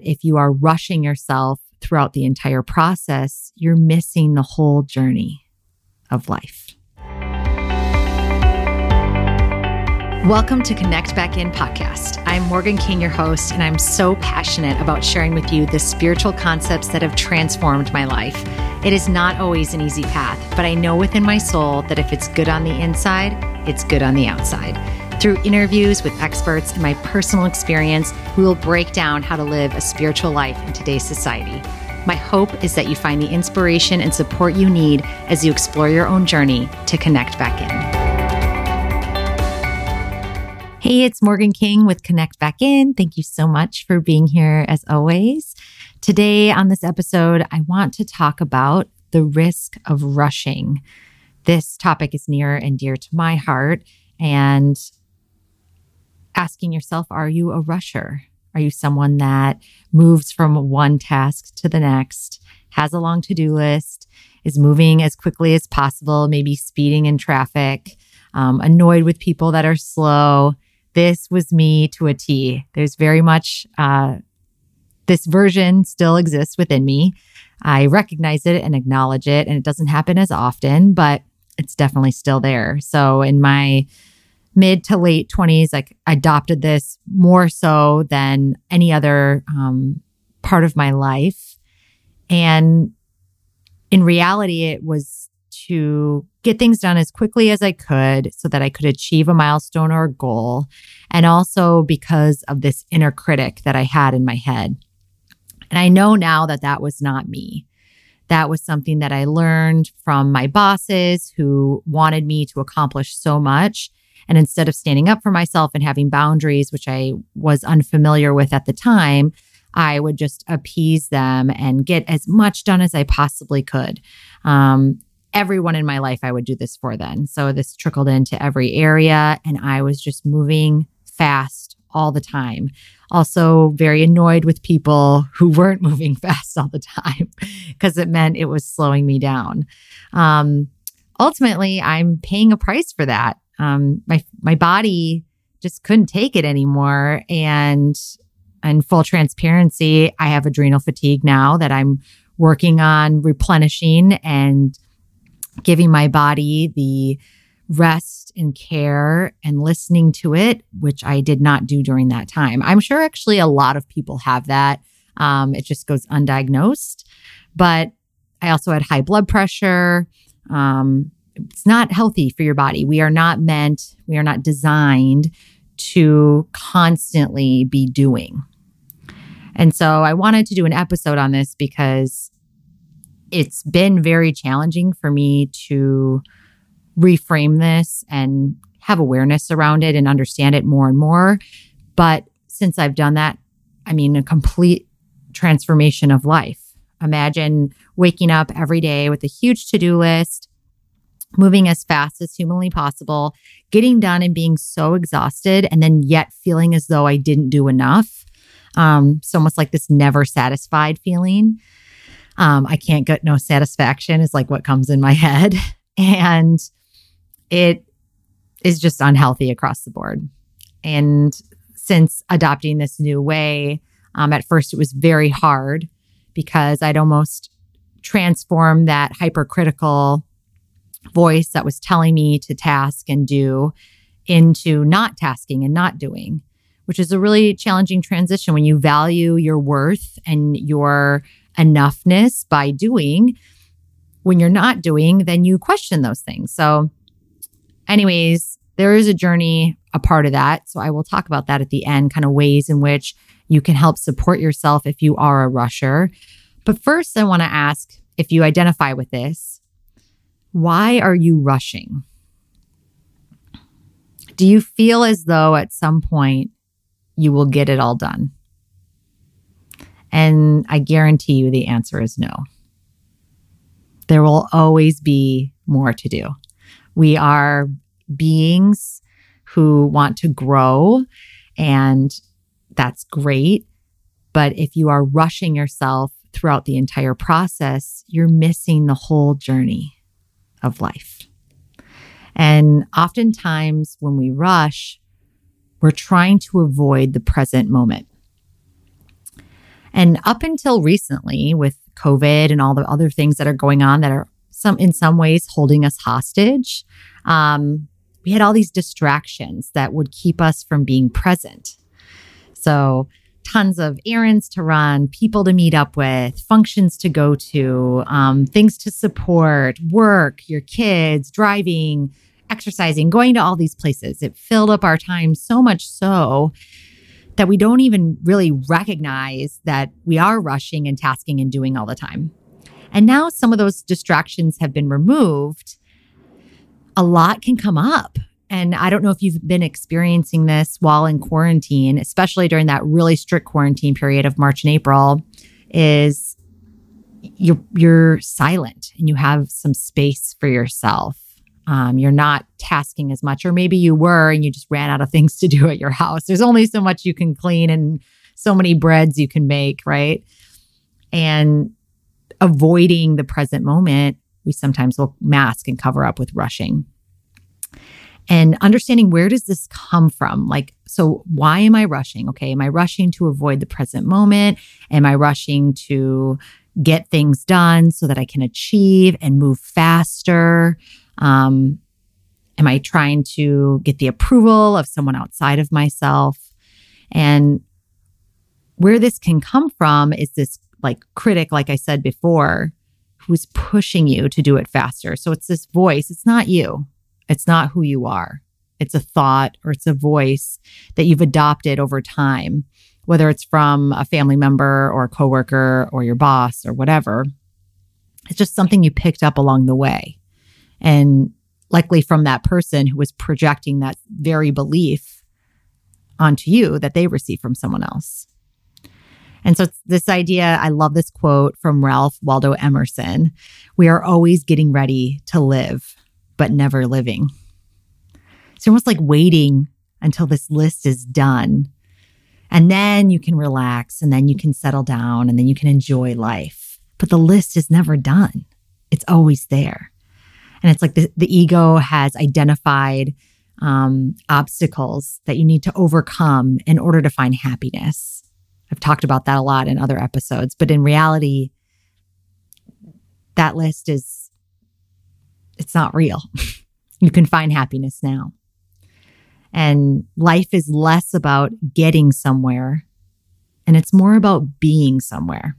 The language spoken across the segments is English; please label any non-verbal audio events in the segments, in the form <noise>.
If you are rushing yourself throughout the entire process, you're missing the whole journey of life. Welcome to Connect Back In podcast. I'm Morgan King, your host, and I'm so passionate about sharing with you the spiritual concepts that have transformed my life. It is not always an easy path, but I know within my soul that if it's good on the inside, it's good on the outside. Through interviews with experts and my personal experience, we will break down how to live a spiritual life in today's society. My hope is that you find the inspiration and support you need as you explore your own journey to connect back in. Hey, it's Morgan King with Connect Back In. Thank you so much for being here as always. Today on this episode, I want to talk about the risk of rushing. This topic is near and dear to my heart. And asking yourself, are you a rusher? Are you someone that moves from one task to the next, has a long to do list, is moving as quickly as possible, maybe speeding in traffic, um, annoyed with people that are slow? this was me to a T. There's very much uh, this version still exists within me. I recognize it and acknowledge it, and it doesn't happen as often, but it's definitely still there. So in my mid to late 20s, like I adopted this more so than any other um, part of my life. And in reality, it was to get things done as quickly as I could so that I could achieve a milestone or a goal. And also because of this inner critic that I had in my head. And I know now that that was not me. That was something that I learned from my bosses who wanted me to accomplish so much. And instead of standing up for myself and having boundaries, which I was unfamiliar with at the time, I would just appease them and get as much done as I possibly could. Um, everyone in my life I would do this for then. So this trickled into every area and I was just moving fast all the time. Also, very annoyed with people who weren't <laughs> moving fast all the time because it meant it was slowing me down. Um, ultimately, I'm paying a price for that. Um, my my body just couldn't take it anymore, and in full transparency, I have adrenal fatigue now that I'm working on replenishing and giving my body the rest and care and listening to it, which I did not do during that time. I'm sure actually a lot of people have that. Um, it just goes undiagnosed. But I also had high blood pressure. Um, it's not healthy for your body. We are not meant, we are not designed to constantly be doing. And so I wanted to do an episode on this because it's been very challenging for me to reframe this and have awareness around it and understand it more and more. But since I've done that, I mean, a complete transformation of life. Imagine waking up every day with a huge to do list, moving as fast as humanly possible, getting done and being so exhausted, and then yet feeling as though I didn't do enough. Um, it's almost like this never satisfied feeling. Um, I can't get no satisfaction is like what comes in my head. <laughs> And it is just unhealthy across the board. And since adopting this new way, um, at first it was very hard because I'd almost transform that hypercritical voice that was telling me to task and do into not tasking and not doing, which is a really challenging transition when you value your worth and your enoughness by doing. When you're not doing, then you question those things. So, anyways, there is a journey, a part of that. So, I will talk about that at the end, kind of ways in which you can help support yourself if you are a rusher. But first, I want to ask if you identify with this, why are you rushing? Do you feel as though at some point you will get it all done? And I guarantee you the answer is no. There will always be more to do. We are beings who want to grow, and that's great. But if you are rushing yourself throughout the entire process, you're missing the whole journey of life. And oftentimes, when we rush, we're trying to avoid the present moment. And up until recently, with COVID and all the other things that are going on that are some in some ways holding us hostage, um, we had all these distractions that would keep us from being present. So tons of errands to run, people to meet up with, functions to go to, um, things to support, work, your kids, driving, exercising, going to all these places. It filled up our time so much so that we don't even really recognize that we are rushing and tasking and doing all the time. And now some of those distractions have been removed. A lot can come up and I don't know if you've been experiencing this while in quarantine, especially during that really strict quarantine period of March and April, is you're you're silent and you have some space for yourself. Um, you're not tasking as much, or maybe you were and you just ran out of <laughs> things to do at your house. There's only so much you can clean and so many breads you can make, right? And avoiding the present moment, we sometimes will mask and cover up with rushing and understanding where does this come from? Like so why am i rushing? Okay am i rushing to avoid the present moment? Am i rushing to get things done so that i can achieve and move faster? Um, am i trying to get the approval of someone outside of myself? And where this can come from is this like critic like i said before who's pushing you to do it faster. So it's this voice it's not you it's not who you are. It's a thought or it's a voice that you've adopted over time, whether it's from a family member or a coworker or your boss or whatever. It's just something you picked up along the way. And likely from that person who was projecting that very belief onto you that they received from someone else. And so this idea, I love this quote from Ralph Waldo Emerson. We are always getting ready to live but never living. It's almost like waiting until this list is done. And then you can relax and then you can settle down and then you can enjoy life. But the list is never done, it's always there. And it's like the, the ego has identified um, obstacles that you need to overcome in order to find happiness. I've talked about that a lot in other episodes, but in reality, that list is it's not real. <laughs> you can find happiness now. And life is less about getting somewhere and it's more about being somewhere.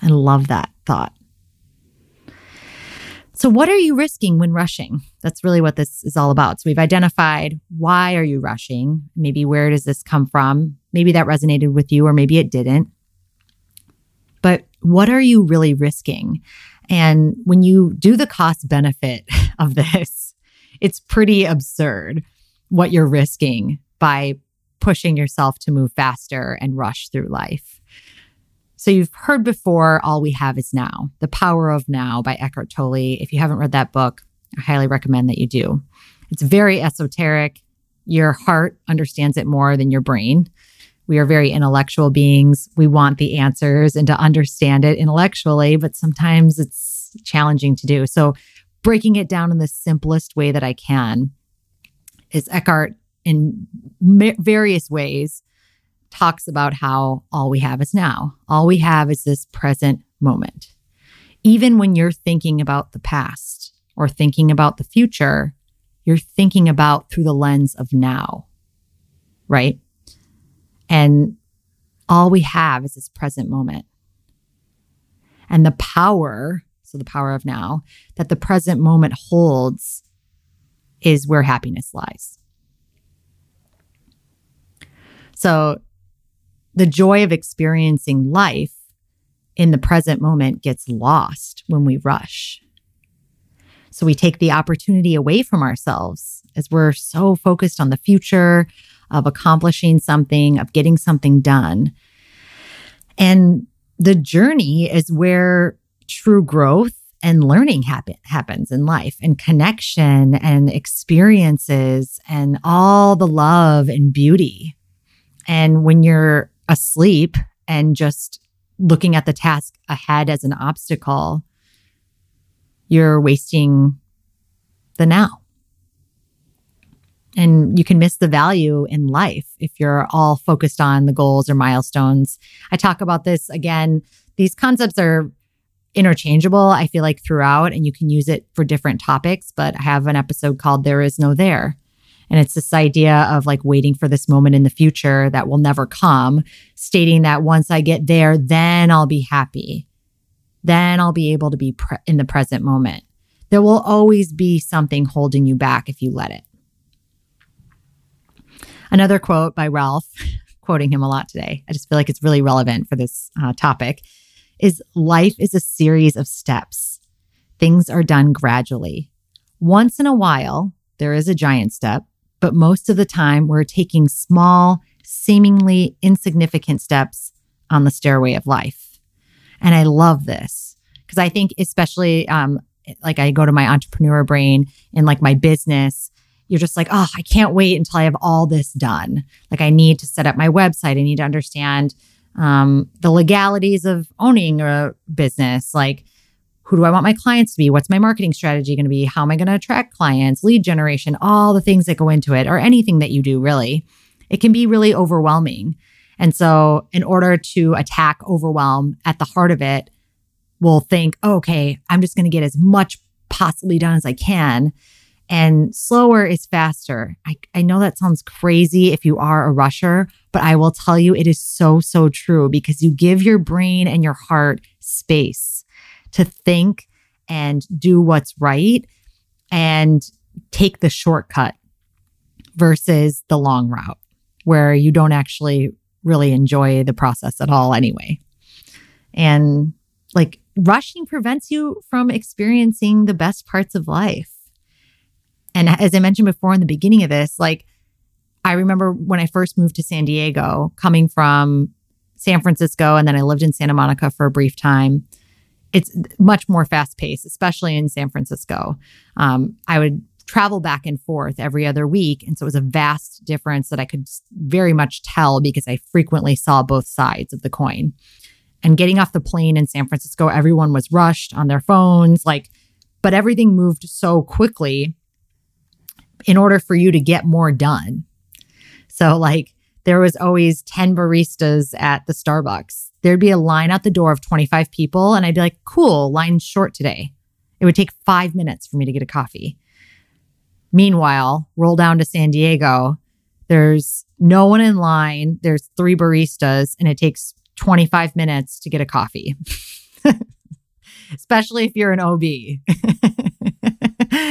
I love that thought. So, what are you risking when rushing? That's really what this is all about. So, we've identified why are you rushing? Maybe where does this come from? Maybe that resonated with you, or maybe it didn't. But what are you really risking? And when you do the cost benefit <laughs> of this, it's pretty absurd what you're risking by pushing yourself to move faster and rush through life. So you've heard before All We Have Is Now, The Power of Now by Eckhart Tolle. If you haven't read that book, I highly recommend that you do. It's very esoteric. Your heart understands it more than your brain. We are very intellectual beings. We want the answers and to understand it intellectually, but sometimes it's challenging to do. So, breaking it down in the simplest way that I can is Eckhart in various ways talks about how all we have is now. All we have is this present moment. Even when you're thinking about the past or thinking about the future, you're thinking about through the lens of now, right? And all we have is this present moment. And the power, so the power of now, that the present moment holds is where happiness lies. So the joy of experiencing life in the present moment gets lost when we rush. So we take the opportunity away from ourselves as we're so focused on the future, of accomplishing something, of getting something done. And the journey is where true growth and learning happen, happens in life and connection and experiences and all the love and beauty. And when you're asleep and just looking at the task ahead as an obstacle, you're wasting the now. And you can miss the value in life if you're all focused on the goals or milestones. I talk about this again. These concepts are interchangeable, I feel like, throughout, and you can use it for different topics. But I have an episode called There Is No There. And it's this idea of like waiting for this moment in the future that will never come, stating that once I get there, then I'll be happy. Then I'll be able to be pre- in the present moment. There will always be something holding you back if you let it. Another quote by Ralph, quoting him a lot today. I just feel like it's really relevant for this uh, topic is life is a series of steps. Things are done gradually. Once in a while, there is a giant step, but most of the time, we're taking small, seemingly insignificant steps on the stairway of life. And I love this because I think, especially um, like I go to my entrepreneur brain in like my business, you're just like, oh, I can't wait until I have all this done. Like, I need to set up my website. I need to understand um, the legalities of owning a business. Like, who do I want my clients to be? What's my marketing strategy going to be? How am I going to attract clients, lead generation, all the things that go into it, or anything that you do, really. It can be really overwhelming. And so, in order to attack overwhelm at the heart of it, we'll think, oh, okay, I'm just going to get as much possibly done as I can and slower is faster. I, I know that sounds crazy if you are a rusher, but I will tell you it is so, so true because you give your brain and your heart space to think and do what's right and take the shortcut versus the long route where you don't actually really enjoy the process at all anyway. And like rushing prevents you from experiencing the best parts of life. And as I mentioned before in the beginning of this, like I remember when I first moved to San Diego, coming from San Francisco, and then I lived in Santa Monica for a brief time. It's much more fast paced, especially in San Francisco. Um, I would travel back and forth every other week. And so it was a vast difference that I could very much tell because I frequently saw both sides of the coin. And getting off the plane in San Francisco, everyone was rushed on their phones, like, but everything moved so quickly in order for you to get more done. So, like, there was always 10 baristas at the Starbucks. There'd be a line out the door of 25 people, and I'd be like, cool, line short today. It would take five minutes for me to get a coffee. Meanwhile, roll down to San Diego, there's no one in line, there's three baristas, and it takes 25 minutes to get a coffee, <laughs> especially if you're an OB. <laughs>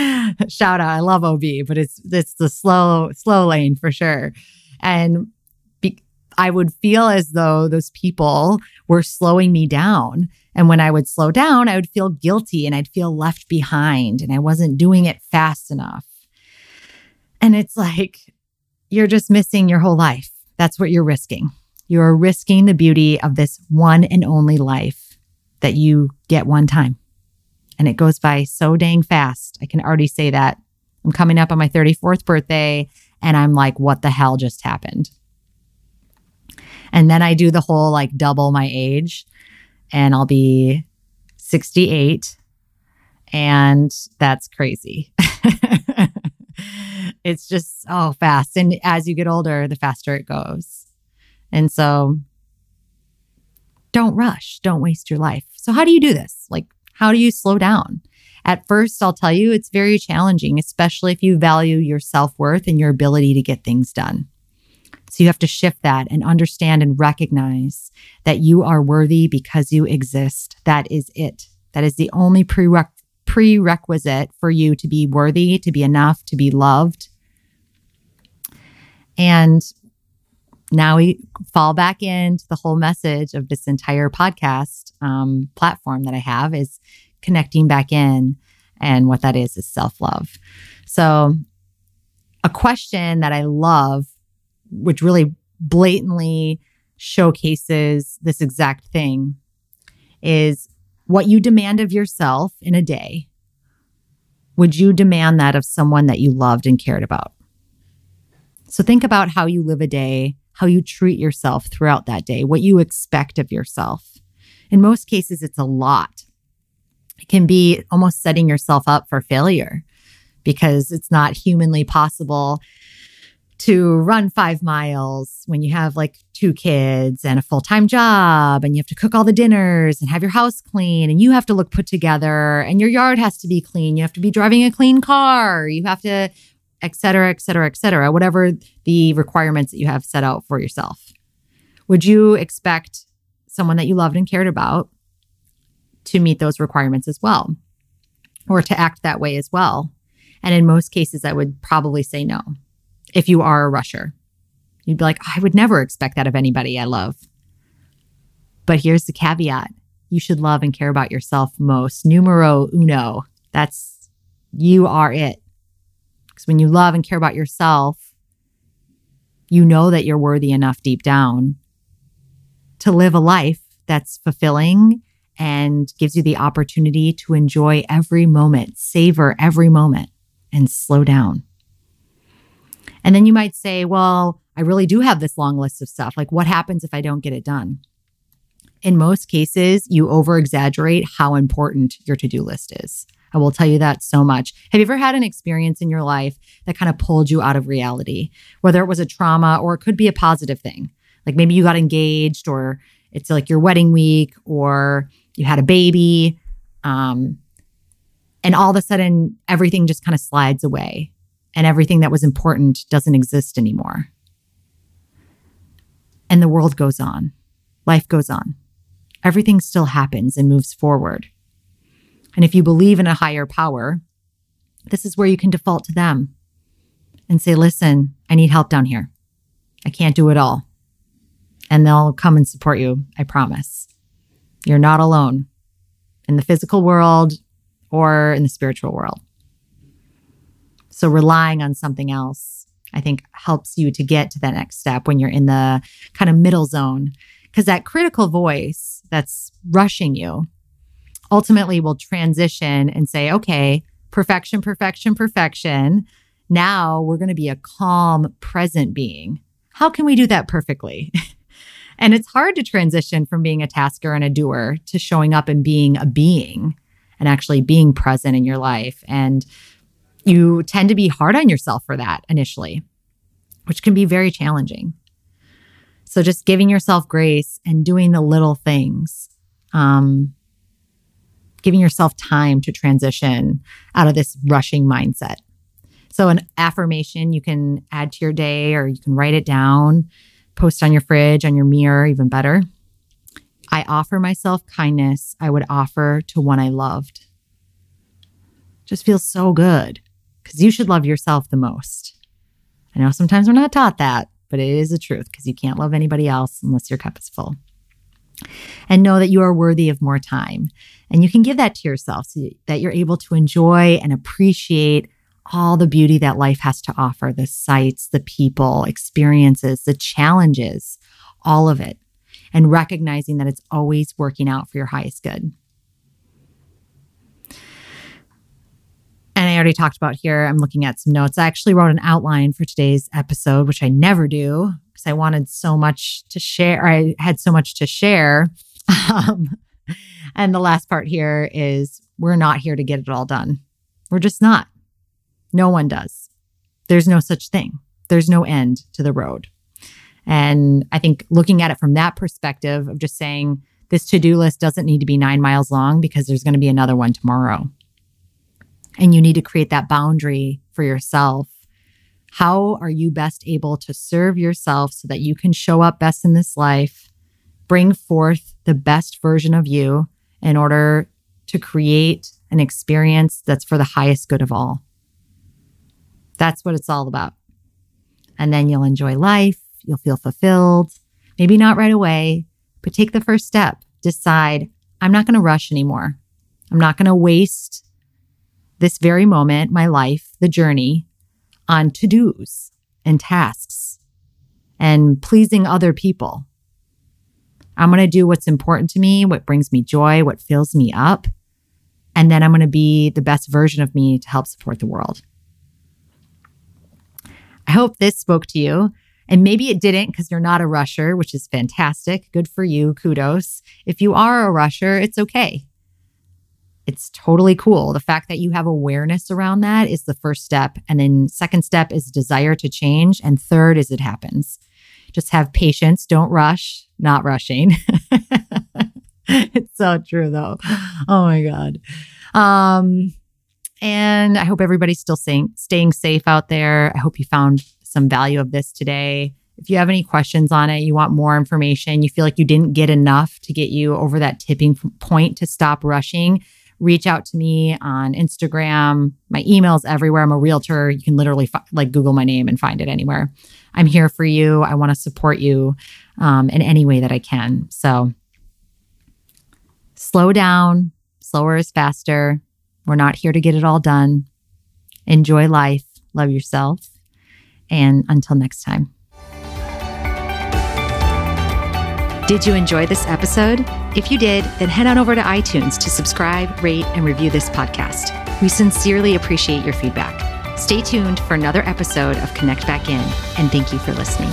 <laughs> Shout out. I love OB, but it's it's the slow slow lane for sure. And be, I would feel as though those people were slowing me down. And when I would slow down, I would feel guilty and I'd feel left behind and I wasn't doing it fast enough. And it's like you're just missing your whole life. That's what you're risking. You're risking the beauty of this one and only life that you get one time and it goes by so dang fast. I can already say that. I'm coming up on my 34th birthday and I'm like, what the hell just happened? And then I do the whole like double my age and I'll be 68. And that's crazy. <laughs> it's just so fast. And as you get older, the faster it goes. And so don't rush, don't waste your life. So, how do you do this? Like, how do you slow down? At first, I'll tell you it's very challenging, especially if you value your self worth and your ability to get things done. So you have to shift that and understand and recognize that you are worthy because you exist. That is it. That is the only prereq- prerequisite for you to be worthy, to be enough, to be loved. And now we fall back into the whole message of this entire podcast um, platform that I have is connecting back in. And what that is is self love. So, a question that I love, which really blatantly showcases this exact thing, is what you demand of yourself in a day. Would you demand that of someone that you loved and cared about? So, think about how you live a day how you treat yourself throughout that day, what you expect of yourself. In most cases, it's a lot. It can be almost setting yourself up for failure because it's not humanly possible to run five miles when you have like two kids and a full time job and you have to cook all the dinners and have your house clean and you have to look put together and your yard has to be clean. You have to be driving a clean car. You have to, et cetera, et cetera, et cetera, whatever the requirements that you have set out for yourself. Would you expect someone that you loved and cared about to meet those requirements as well or to act that way as well? And in most cases, I would probably say no if you are a rusher. You'd be like, I would never expect that of anybody I love. But here's the caveat you should love and care about yourself most. Numero uno. That's you are it. Because when you love and care about yourself, you know that you're worthy enough deep down to live a life that's fulfilling and gives you the opportunity to enjoy every moment, savor every moment, and slow down. And then you might say, well, I really do have this long list of stuff. Like, what happens if I don't get it done? In most cases, you over exaggerate how important your to do list is. I will tell you that so much. Have you ever had an experience in your life that kind of pulled you out of reality, whether it was a trauma or it could be a positive thing? Like maybe you got engaged or it's like your wedding week or you had a baby. Um, and all of a sudden, everything just kind of slides away and everything that was important doesn't exist anymore. And the world goes on, life goes on. Everything still happens and moves forward. And if you believe in a higher power, this is where you can default to them and say, listen, I need help down here. I can't do it all. And they'll come and support you, I promise. You're not alone in the physical world or in the spiritual world. So relying on something else, I think helps you to get to that next step when you're in the kind of middle zone. Because that critical voice that's rushing you ultimately will transition and say, okay, perfection, perfection, perfection. Now we're going to be a calm, present being. How can we do that perfectly? <laughs> and it's hard to transition from being a tasker and a doer to showing up and being a being and actually being present in your life. And you tend to be hard on yourself for that initially, which can be very challenging. So just giving yourself grace and doing the little things, um, giving yourself time to transition out of this rushing mindset. So, an affirmation you can add to your day or you can write it down, post on your fridge, on your mirror, even better. I offer myself kindness I would offer to one I loved. Just feels so good because you should love yourself the most. I know sometimes we're not taught that, but it is the truth because you can't love anybody else unless your cup is full. And know that you are worthy of more time. And you can give that to yourself so that you're able to enjoy and appreciate all the beauty that life has to offer the sights, the people, experiences, the challenges, all of it. And recognizing that it's always working out for your highest good. And I already talked about here, I'm looking at some notes. I actually wrote an outline for today's episode, which I never do because I wanted so much to share. I had so much to share. <laughs> Um, and the last part here is we're not here to get it all done. We're just not. No one does. There's no such thing. There's no end to the road. And I think looking at it from that perspective of just saying this to do list doesn't need to be nine miles long because there's going to be another one tomorrow and you need to create that boundary for yourself. How are you best able to serve yourself so that you can show up best in this life, bring forth the best version of you in order to create an experience that's for the highest good of all? That's what it's all about. And then you'll enjoy life, you'll feel fulfilled, maybe not right away, but take the first step. Decide, I'm not going to rush anymore. I'm not going to waste this very moment, my life, the journey on to dos and tasks and pleasing other people. I'm going to do what's important to me, what brings me joy, what fills me up. And then I'm going to be the best version of me to help support the world. I hope this spoke to you. And maybe it didn't because you're not a rusher, which is fantastic. Good for you. Kudos. If you are a rusher, it's okay it's totally cool. The fact that you have awareness around that is the first step. And then, second step is desire to change. And third is it happens. Just have patience. Don't rush, not rushing. <laughs> it's so true, though. Oh my God. Um, and I hope everybody's still staying, staying safe out there. I hope you found some value of this today. If you have any questions on it, you want more information, you feel like you didn't get enough to get you over that tipping point to stop rushing, reach out to me on Instagram. My email's everywhere. I'm a realtor. You can literally fi- like Google my name and find it anywhere. I'm here for you. I want to support you um, in any way that I can. So slow down. Slower is faster. We're not here to get it all done. Enjoy life. Love yourself. And until next time. Did you enjoy this episode? If you did, then head on over to iTunes to subscribe, rate, and review this podcast. We sincerely appreciate your feedback. Stay tuned for another episode of Connect Back In, and thank you for listening.